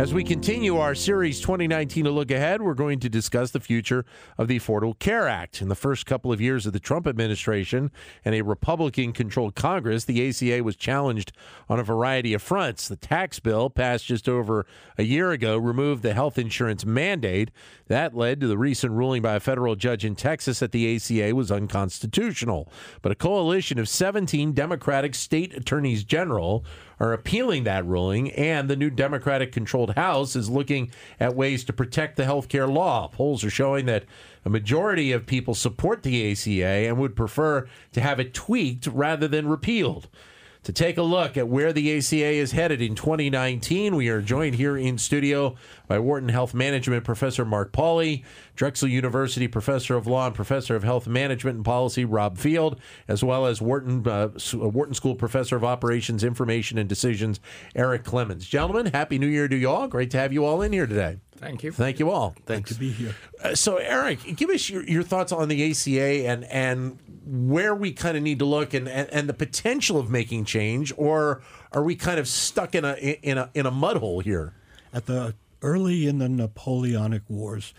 As we continue our series 2019 to look ahead, we're going to discuss the future of the Affordable Care Act. In the first couple of years of the Trump administration and a Republican controlled Congress, the ACA was challenged on a variety of fronts. The tax bill, passed just over a year ago, removed the health insurance mandate. That led to the recent ruling by a federal judge in Texas that the ACA was unconstitutional. But a coalition of 17 Democratic state attorneys general are appealing that ruling, and the new Democratic controlled House is looking at ways to protect the health care law. Polls are showing that a majority of people support the ACA and would prefer to have it tweaked rather than repealed. To take a look at where the ACA is headed in 2019, we are joined here in studio by Wharton Health Management Professor Mark Pauly, Drexel University Professor of Law and Professor of Health Management and Policy Rob Field, as well as Wharton uh, Wharton School Professor of Operations, Information, and Decisions Eric Clemons. Gentlemen, Happy New Year to you all. Great to have you all in here today. Thank you. Thank you all. Thanks. Good to be here. Uh, so, Eric, give us your, your thoughts on the ACA and and where we kind of need to look and, and, and the potential of making change, or are we kind of stuck in a in a in a mud hole here? At the early in the Napoleonic Wars,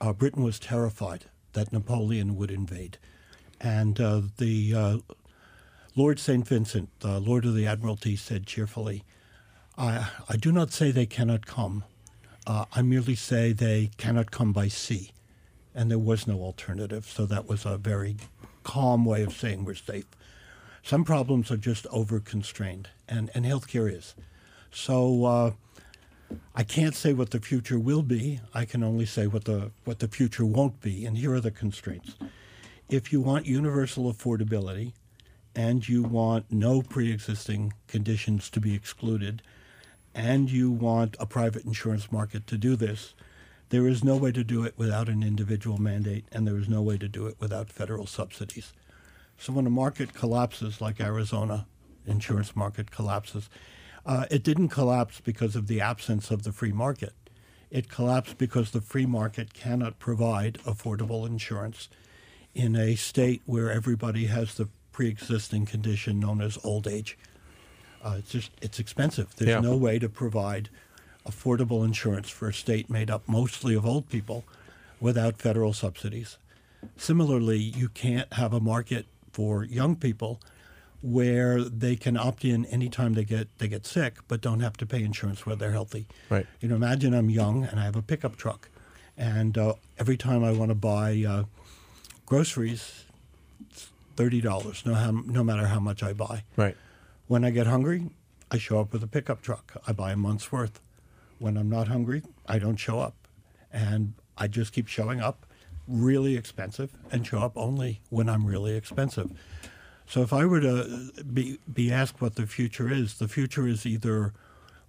uh, Britain was terrified that Napoleon would invade, and uh, the uh, Lord Saint Vincent, the Lord of the Admiralty, said cheerfully, "I I do not say they cannot come. Uh, I merely say they cannot come by sea." And there was no alternative, so that was a very calm way of saying we're safe. Some problems are just over constrained, and, and healthcare is. So uh, I can't say what the future will be. I can only say what the what the future won't be, and here are the constraints. If you want universal affordability, and you want no pre-existing conditions to be excluded, and you want a private insurance market to do this, there is no way to do it without an individual mandate, and there is no way to do it without federal subsidies. So when a market collapses, like Arizona insurance market collapses, uh, it didn't collapse because of the absence of the free market. It collapsed because the free market cannot provide affordable insurance in a state where everybody has the pre-existing condition known as old age. Uh, it's just it's expensive. There's yeah. no way to provide affordable insurance for a state made up mostly of old people without federal subsidies. Similarly, you can't have a market for young people where they can opt in anytime they get they get sick, but don't have to pay insurance when they're healthy. Right. You know, imagine I'm young and I have a pickup truck, and uh, every time I want to buy uh, groceries, it's thirty dollars. No, how, no matter how much I buy. Right. When I get hungry, I show up with a pickup truck. I buy a month's worth. When I'm not hungry, I don't show up. And I just keep showing up really expensive and show up only when I'm really expensive. So if I were to be, be asked what the future is, the future is either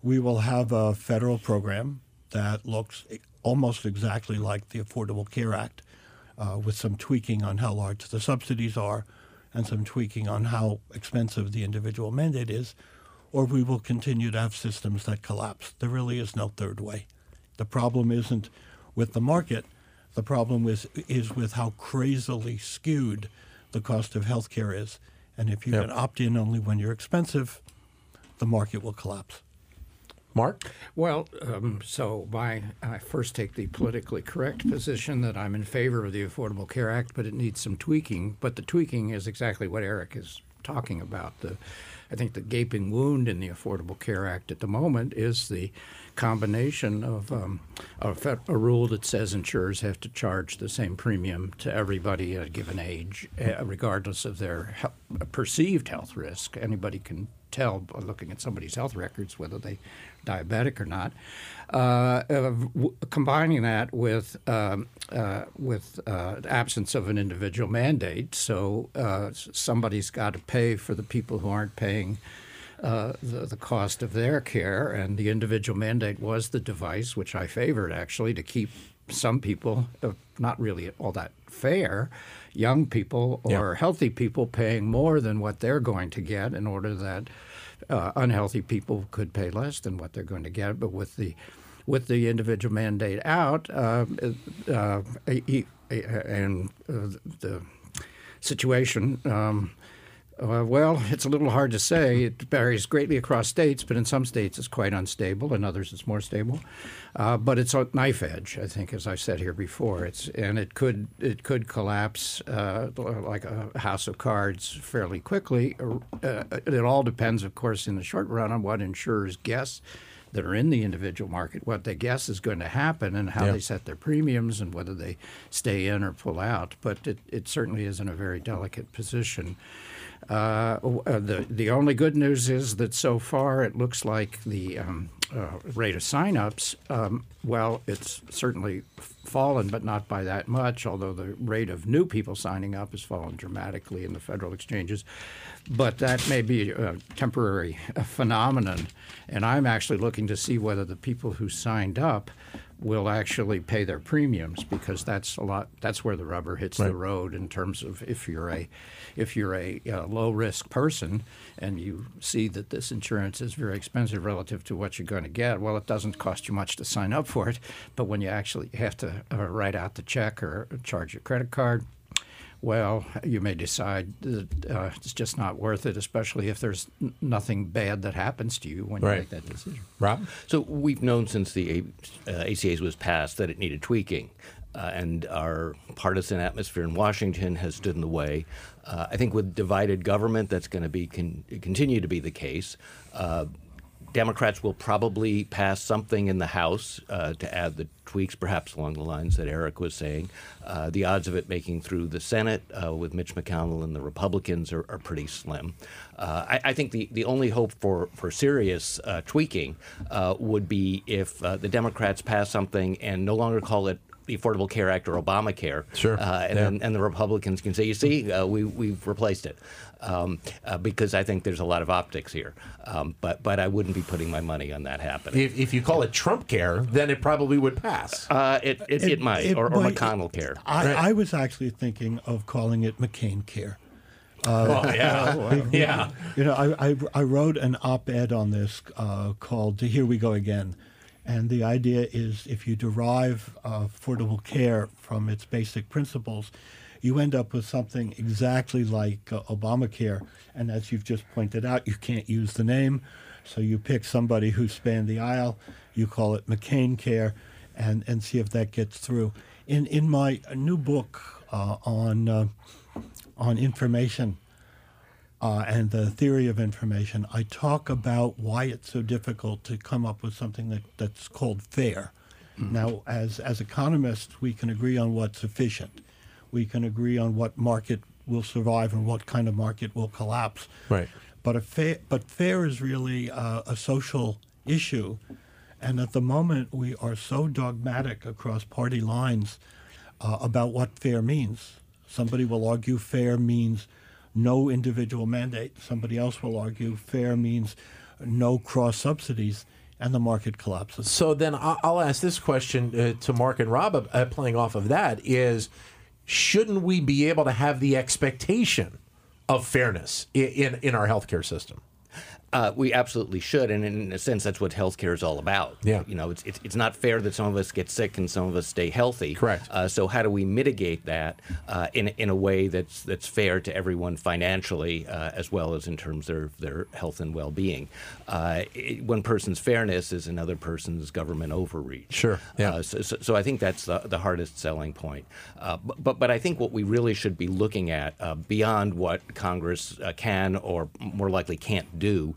we will have a federal program that looks almost exactly like the Affordable Care Act, uh, with some tweaking on how large the subsidies are and some tweaking on how expensive the individual mandate is, or we will continue to have systems that collapse. There really is no third way. The problem isn't with the market. The problem is, is with how crazily skewed the cost of healthcare is. And if you yep. can opt in only when you're expensive, the market will collapse. Mark? Well, um, so I first take the politically correct position that I'm in favor of the Affordable Care Act, but it needs some tweaking. But the tweaking is exactly what Eric is talking about. The I think the gaping wound in the Affordable Care Act at the moment is the combination of um, a, a, rule that says insurers have to charge the same premium to everybody at a given age, uh, regardless of their he- perceived health risk. Anybody can tell by looking at somebody's health records whether they are diabetic or not. Uh, w- combining that with um, uh, with uh, absence of an individual mandate, so uh, somebody's got to pay for the people who aren't paying. Uh, the, the cost of their care, and the individual mandate was the device, which I favored actually, to keep some people, uh, not really all that fair, young people or yeah. healthy people paying more than what they're going to get in order that uh, unhealthy people could pay less than what they're going to get. But with the with the individual mandate out, uh, uh, and uh, the situation. Um, uh, well, it's a little hard to say. It varies greatly across states, but in some states it's quite unstable, in others it's more stable. Uh, but it's a knife edge, I think, as I said here before. It's and it could it could collapse uh, like a house of cards fairly quickly. Uh, it all depends, of course, in the short run on what insurers guess that are in the individual market what they guess is going to happen and how yeah. they set their premiums and whether they stay in or pull out. But it, it certainly is in a very delicate position. Uh, uh, the the only good news is that so far it looks like the um, uh, rate of signups, um, well, it's certainly fallen, but not by that much. Although the rate of new people signing up has fallen dramatically in the federal exchanges, but that may be a temporary phenomenon. And I'm actually looking to see whether the people who signed up will actually pay their premiums because that's a lot. That's where the rubber hits right. the road in terms of if you're a if you're a, a low risk person and you see that this insurance is very expensive relative to what you're going to get, well, it doesn't cost you much to sign up for it. But when you actually have to uh, write out the check or charge your credit card, well, you may decide that uh, it's just not worth it, especially if there's n- nothing bad that happens to you when you right. make that decision. Rob? So we've known since the uh, ACAs was passed that it needed tweaking. Uh, and our partisan atmosphere in Washington has stood in the way. Uh, I think with divided government, that's going to be con- continue to be the case. Democrats will probably pass something in the House uh, to add the tweaks, perhaps along the lines that Eric was saying. Uh, the odds of it making through the Senate uh, with Mitch McConnell and the Republicans are, are pretty slim. Uh, I, I, think the, the only hope for, for serious uh, tweaking uh, would be if the Democrats pass something and no longer call it the Affordable Care Act or Obamacare. Sure. Uh, and, yeah. and the Republicans can say, you see, uh, we, we've replaced it. Um, uh, because I think there's a lot of optics here. Um, but but I wouldn't be putting my money on that happening. If, if you call it Trump care, then it probably would pass. Uh, it, it, it, it, might, it, or, or McConnell care. I, right. I, was actually thinking of calling it McCain care. Uh, oh, yeah. yeah. You know, I, I, I, wrote an op ed on this uh, called Here We Go Again. And the idea is if you derive uh, affordable care from its basic principles, you end up with something exactly like uh, Obamacare. And as you've just pointed out, you can't use the name. So you pick somebody who spanned the aisle, you call it McCain Care, and, and see if that gets through. In, in my new book uh, on, uh, on information, uh, and the theory of information, I talk about why it's so difficult to come up with something that, that's called fair. Mm-hmm. Now, as, as economists, we can agree on what's efficient. We can agree on what market will survive and what kind of market will collapse. Right. But, a fair, but fair is really uh, a social issue. And at the moment, we are so dogmatic across party lines uh, about what fair means. Somebody will argue fair means – no individual mandate. Somebody else will argue fair means no cross subsidies, and the market collapses. So then I'll ask this question uh, to Mark and Rob, uh, playing off of that: is shouldn't we be able to have the expectation of fairness in in, in our healthcare system? Uh, we absolutely should, and in a sense, that's what healthcare is all about. Yeah, you know, it's, it's, it's not fair that some of us get sick and some of us stay healthy. Correct. Uh, so how do we mitigate that uh, in in a way that's that's fair to everyone financially uh, as well as in terms of their health and well being? Uh, one person's fairness is another person's government overreach. Sure. Yeah. Uh, so, so, so, I think that's the, the hardest selling point. but, but but I think what we really should be looking at beyond what Congress can or more likely can't do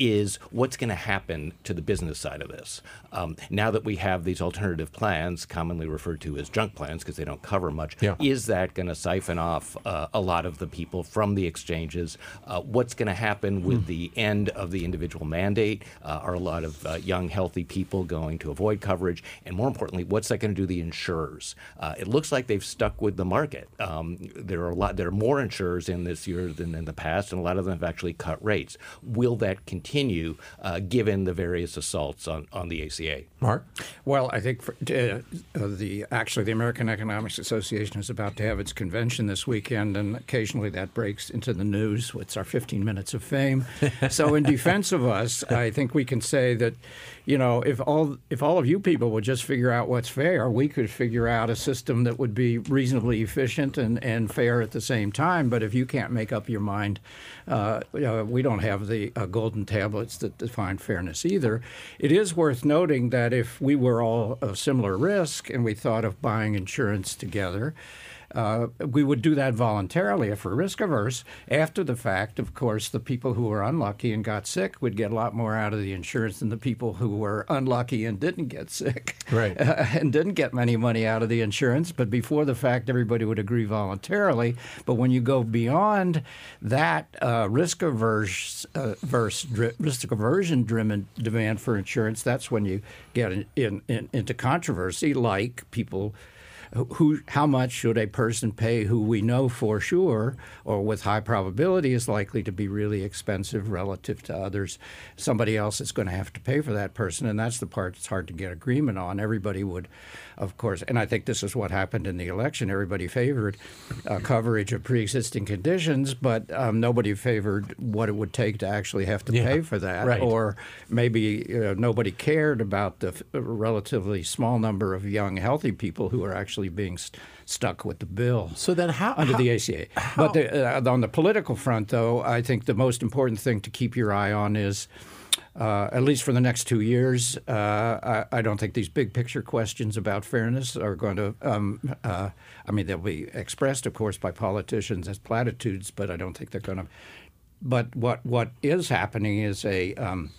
is what's going to happen to the business side of this. Um, now that we have these alternative plans, commonly referred to as junk plans because they don't cover much, yeah. is that going to siphon off uh, a lot of the people from the exchanges? Uh, what's going to happen with mm. the end of the individual mandate? Uh, are a lot of uh, young, healthy people going to avoid coverage? And more importantly, what's that going to do to the insurers? Uh, it looks like they've stuck with the market. Um, there are a lot. There are more insurers in this year than in the past, and a lot of them have actually cut rates. Will that continue uh, given the various assaults on, on the ACA? Mark? Well, I think for, uh, the actually the American Economics Association is about to have its convention this weekend, and occasionally that breaks into the news. It's our 15 minutes of fame. so, in defense of us, I think we can say that you know, if all if all of you people would just figure out what's fair, we could figure out a system that would be reasonably efficient and, and fair at the same time. But if you can't make up your mind, uh, you know, we don't have the uh, golden tablets that define fairness either. It is worth noting that if we were all of similar risk and we thought of buying insurance together, uh, we would do that voluntarily if we're risk averse. After the fact, of course, the people who were unlucky and got sick would get a lot more out of the insurance than the people who were unlucky and didn't get sick, right, uh, and didn't get any money out of the insurance. But before the fact, everybody would agree voluntarily. But when you go beyond that uh, risk averse, uh, verse, dri- risk aversion driven demand for insurance, that's when you get in, in, in, into controversy, like people who, how much should a person pay who we know for sure or with high probability is likely to be really expensive relative to others? Somebody else is going to have to pay for that person, and that's the part that's hard to get agreement on. Everybody would, of course, and I think this is what happened in the election. Everybody favored uh, coverage of pre-existing conditions, but um, nobody favored what it would take to actually have to yeah, pay for that, right. or maybe nobody cared about the f- relatively small number of young, healthy people who are actually being st- stuck with the bill. So then, how under how, the ACA? How, but the, uh, on the political front, though, I think the most important thing to keep your eye on is. Uh, at least for the next two years, uh, I, I, don't think these big picture questions about fairness are going to. Um, uh, I mean, they'll be expressed, of course, by politicians as platitudes, but I don't think they're going to. But what what is happening is a um,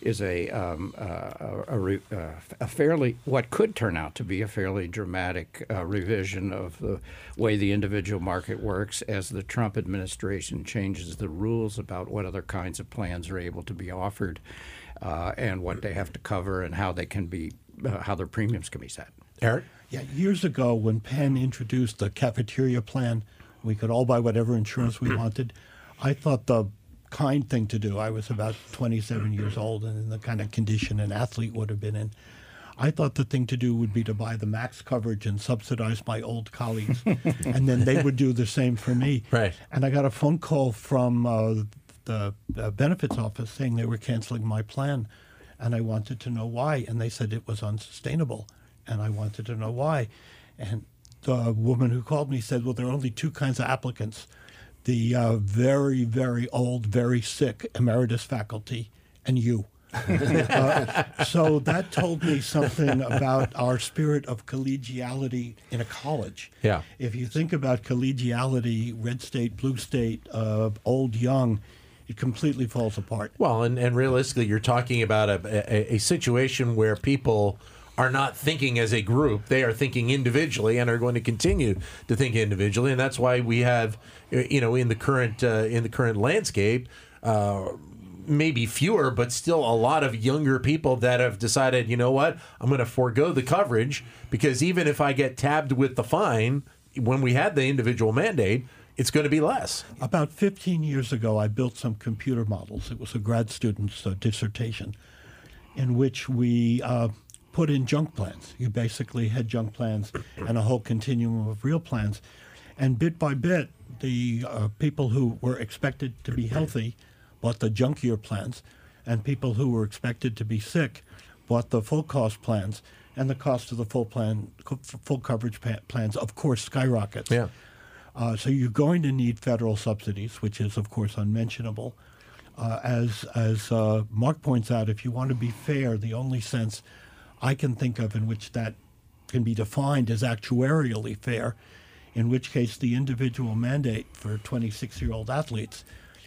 is a, um, uh, a, a, a, fairly what could turn out to be a fairly dramatic uh, revision of the way the individual market works as the Trump administration changes the rules about what other kinds of plans are able to be offered uh, and what they have to cover and how they can be uh, how their premiums can be set. Eric, yeah, years ago when Penn introduced the cafeteria plan, we could all buy whatever insurance we wanted. I thought the kind thing to do. I was about 27 years old and in the kind of condition an athlete would have been in. I thought the thing to do would be to buy the max coverage and subsidize my old colleagues, and then they would do the same for me. Right. And I got a phone call from uh, the uh, benefits office saying they were canceling my plan, and I wanted to know why. And they said it was unsustainable, and I wanted to know why. And the woman who called me said, "Well, there are only two kinds of applicants." The uh, very, very old, very sick emeritus faculty, and you. uh, so that told me something about our spirit of collegiality in a college. Yeah. If you think about collegiality, red state, blue state, uh, old, young, it completely falls apart. Well, and, and realistically, you're talking about a, a, a situation where people are not thinking as a group. They are thinking individually and are going to continue to think individually. And that's why we have, you know, in the current uh, in the current landscape, uh, maybe fewer, but still a lot of younger people that have decided, you know what, I'm going to forego the coverage because even if I get tabbed with the fine when we had the individual mandate. It's going to be less. About 15 years ago, I built some computer models. It was a grad student's uh, dissertation in which we uh, put in junk plans. You basically had junk plans and a whole continuum of real plans. And bit by bit, the uh, people who were expected to be healthy bought the junkier plans, and people who were expected to be sick bought the full cost plans. And the cost of the full plan, full coverage plans, of course, skyrockets. Yeah. Uh, so you're going to need federal subsidies, which is, of course, unmentionable. Uh, as as uh, Mark points out, if you want to be fair, the only sense I can think of in which that can be defined as actuarially fair, in which case the individual mandate for 26 year old athletes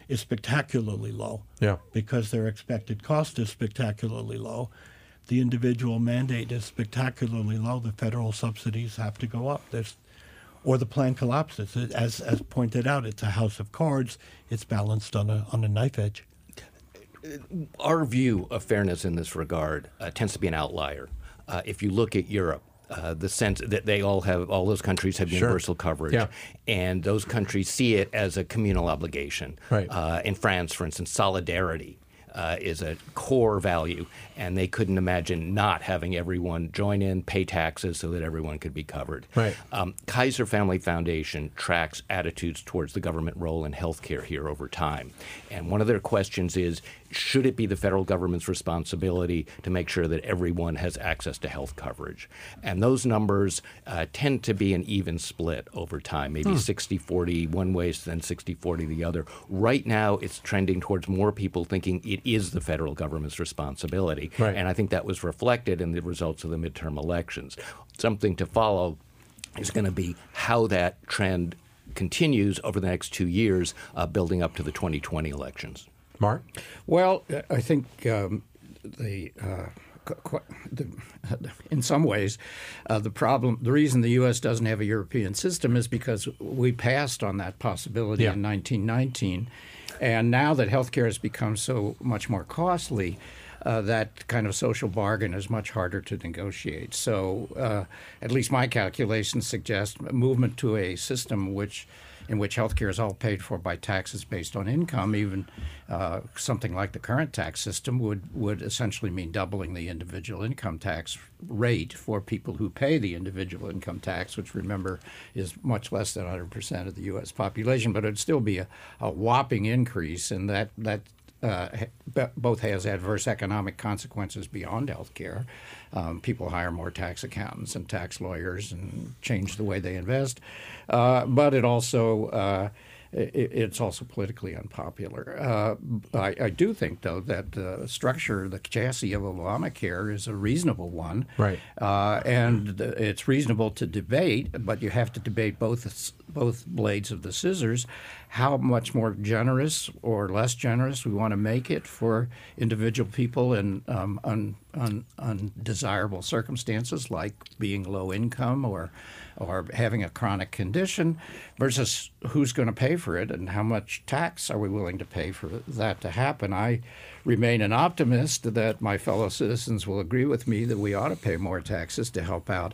is spectacularly low. Yeah. Because their expected cost is spectacularly low. The individual mandate is spectacularly low. The federal subsidies have to go up. There's, or the plan collapses. As, as pointed out, it's a house of cards. It's balanced on a, on a knife edge our view of fairness in this regard uh, tends to be an outlier. Uh, if you look at Europe, uh, the sense that they all have, all those countries have universal coverage, yeah. and those countries see it as a communal obligation. Right. Uh, in France, for instance, solidarity uh, is a core value, and they couldn't imagine not having everyone join in, pay taxes so that everyone could be covered. Right. Um, Kaiser Family Foundation tracks attitudes towards the government role in healthcare here over time. And one of their questions is should it be the federal government's responsibility to make sure that everyone has access to health coverage? And those numbers uh, tend to be an even split over time, maybe 60 40 one way, then 60 40 the other. Right now, it's trending towards more people thinking it is the federal government's responsibility. Right. And I think that was reflected in the results of the midterm elections. Something to follow is going to be how that trend continues over the next two years, uh, building up to the 2020 elections. Mark? Well, I think um, the, uh, qu- qu- the in some ways uh, the problem, the reason the U.S. doesn't have a European system is because we passed on that possibility Yeah. in 1919, and now that healthcare has become so much more costly. Uh, that kind of social bargain is much harder to negotiate. So, uh, at least my calculations suggest movement to a system which in which healthcare is all paid for by taxes based on income, even uh, something like the current tax system would, would essentially mean doubling the individual income tax rate for people who pay the individual income tax, which remember is much less than 100% of the U.S. population, but it'd still be a, a whopping increase, and that that uh, both has adverse economic consequences beyond healthcare. Um, people hire more tax accountants and tax lawyers and change the way they invest, uh, but it also uh, i- i- it's also politically unpopular. Uh, I, I do think, though, that the structure, the chassis of Obamacare is a reasonable one, Right. Uh, and it's reasonable to debate, but you have to debate both both blades of the scissors. How much more generous or less generous we want to make it for individual people in um, un, un, undesirable circumstances, like being low income or or having a chronic condition, versus who's going to pay for it and how much tax are we willing to pay for that to happen. I remain an optimist that my fellow citizens will agree with me that we ought to pay more taxes to help out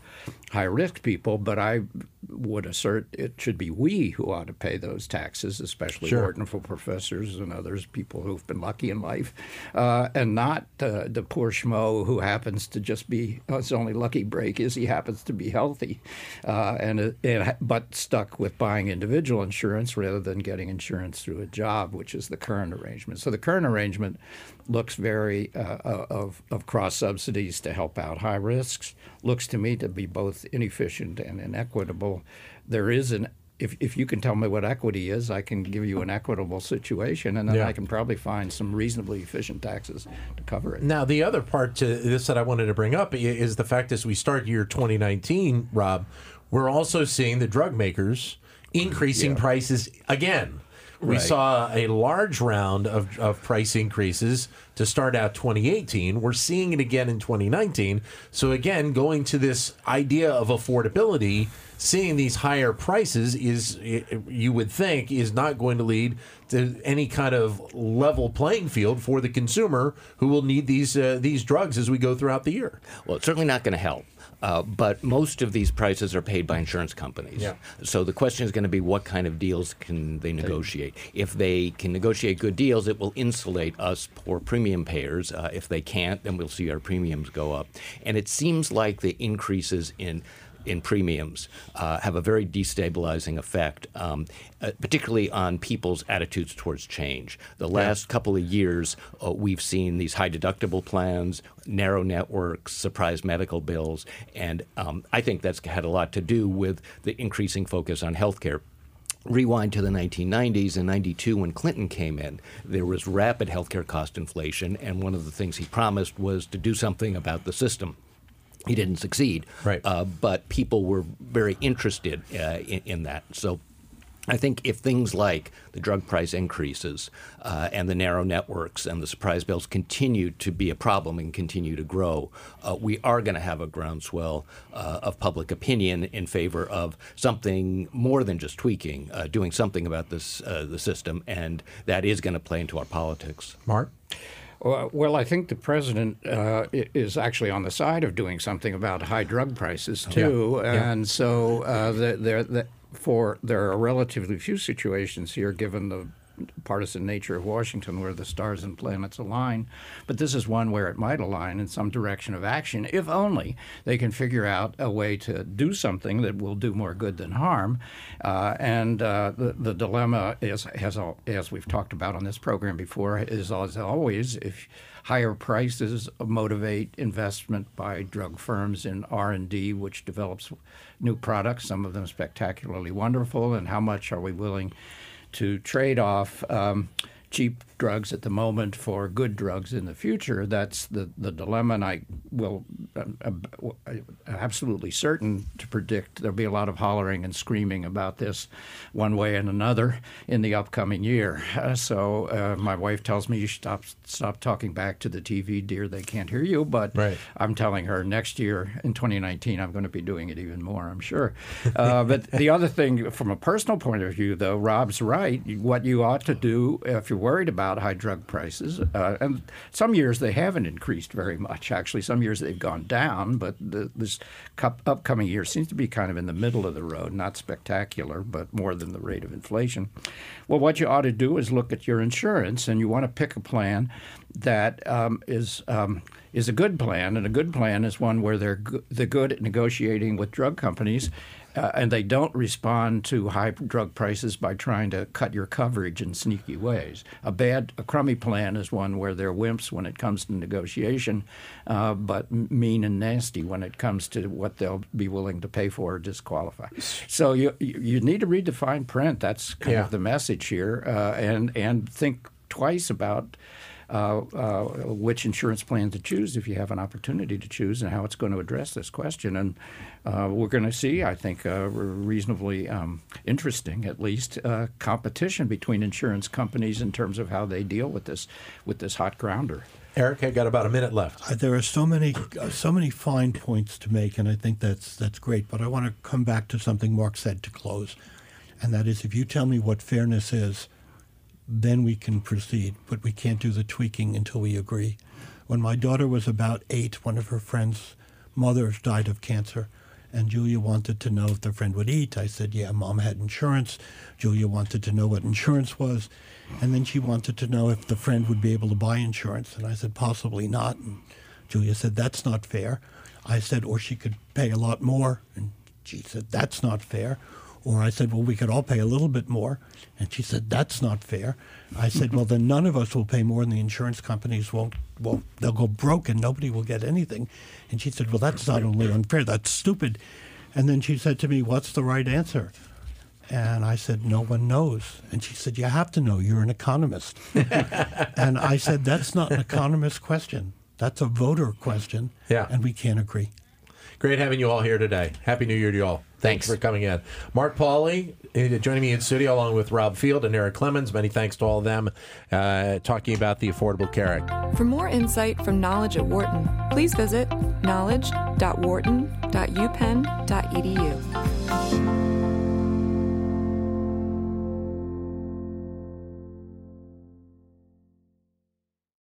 high risk people, but I would assert it should be we who ought to pay those taxes, especially Sure. Wharton professors and others, people who've been lucky in life, uh, and not uh, the poor schmo who happens to just be his only lucky break is he happens to be healthy, uh, and it, but stuck with buying individual insurance rather than getting insurance through a job, which is the current arrangement. So the current arrangement looks very uh, uh, of of cross subsidies to help out high risks. Looks to me to be both inefficient and inequitable. There is an if, if you can tell me what equity is, I can give you an equitable situation, and then Yeah. I can probably find some reasonably efficient taxes to cover it. Now, the other part to this that I wanted to bring up is the fact as we start year 2019, Rob, we're also seeing the drug makers increasing prices again. We Right. saw a large round of, of price increases to start out 2018. We're seeing it again in 2019. So, again, going to this idea of affordability, seeing these higher prices is, you would think, is not going to lead to any kind of level playing field for the consumer who will need these uh, these drugs as we go throughout the year. Well, it's certainly not going to help. Uh, but most of these prices are paid by insurance companies. Yeah. So the question is going to be what kind of deals can they negotiate? If they can negotiate good deals, it will insulate us poor premium payers. Uh, if they can't, then we'll see our premiums go up. And it seems like the increases in in premiums uh, have a very destabilizing effect, um, uh, particularly on people's attitudes towards change. The last couple of years, uh, we've seen these high deductible plans, narrow networks, surprise medical bills, and um, I think that's had a lot to do with the increasing focus on healthcare. Rewind to the 1990s and 92 when Clinton came in, there was rapid healthcare cost inflation, and one of the things he promised was to do something about the system. He didn't succeed, Right. Uh, but people were very interested uh, in, in that. So I think if things like the drug price increases uh, and the narrow networks and the surprise bills continue to be a problem and continue to grow, uh, we are going to have a groundswell uh, of public opinion in favor of something more than just tweaking, uh, doing something about this uh, the system, and that is going to play into our politics. Mark? Well, well, I think the president uh, is actually on the side of doing something about high drug prices too, Yeah. Yeah. and so uh, the, for there are relatively few situations here, given the partisan nature of Washington, where the stars and planets align. But this is one where it might align in some direction of action, if only they can figure out a way to do something that will do more good than harm. Uh, and uh, the, the dilemma is, has, as we've talked about on this program before, is as always, if higher prices motivate investment by drug firms in R&D, which develops new products, some of them spectacularly wonderful, and how much are we willing to trade off um, cheap drugs at the moment for good drugs in the future. That's the, the dilemma, and I will I'm, I'm uh, absolutely certain to predict there'll be a lot of hollering and screaming about this one way and another in the upcoming year. Uh, so uh, my wife tells me you stop stop talking back to the TV, dear. They can't hear you. But right. I'm telling her next year in 2019 I'm going to be doing it even more. I'm sure. Uh, but the other thing, from a personal point of view, though, Rob's right. What you ought to do if you're worried about high drug prices. Uh, and some years they haven't increased very much. Actually, some years they've gone down, but the, this upcoming year seems to be kind of in the middle of the road, not spectacular, but more than the rate of inflation. Well, what you ought to do is look at your insurance, and you want to pick a plan that um, is. Um, is a good plan, and a good plan is one where they're go- they're good at negotiating with drug companies uh, and they don't respond to high drug prices by trying to cut your coverage in sneaky ways. A bad, a crummy plan is one where they're wimps when it comes to negotiation, uh, but mean and nasty when it comes to what they'll be willing to pay for or disqualify. So you you need to read the fine print. That's kind yeah. of the message here, uh, and and think twice about uh, uh, which insurance plan to choose if you have an opportunity to choose and how it's going to address this question. And uh, we're going to see, I think, reasonably um, interesting, at least, competition between insurance companies in terms of how they deal with this with this hot grounder. Eric, I got about a minute left. Uh, there are so many, uh, so many fine points to make, and I think that's that's great. But I want to come back to something Mark said to close, and that is, if you tell me what fairness is, then we can proceed. But we can't do the tweaking until we agree. When my daughter was about eight, one of her friends' mothers died of cancer. And Julia wanted to know if the friend would eat. I said, Yeah, mom had insurance. Julia wanted to know what insurance was. And then she wanted to know if the friend would be able to buy insurance. And I said, Possibly not. And Julia said, That's not fair. I said, Or she could pay a lot more. And she said, That's not fair. Or I said, well, we could all pay a little bit more. And she said, that's not fair. I said, well, then none of us will pay more and the insurance companies won't, well, they'll go broke and nobody will get anything. And she said, well, that's not only unfair, that's stupid. And then she said to me, what's the right answer? And I said, no one knows. And she said, you have to know, you're an economist. and I said, that's not an economist question. That's a voter question. Yeah. And we can't agree. Great having you all here today. Happy New Year to you all. Thanks, thanks for coming in. Mark Pauly uh, joining me in studio along with Rob Field and Eric Clemons. Many thanks to all of them uh, talking about the Affordable Care Act. For more insight from Knowledge at Wharton, please visit knowledge.wharton.upenn.edu.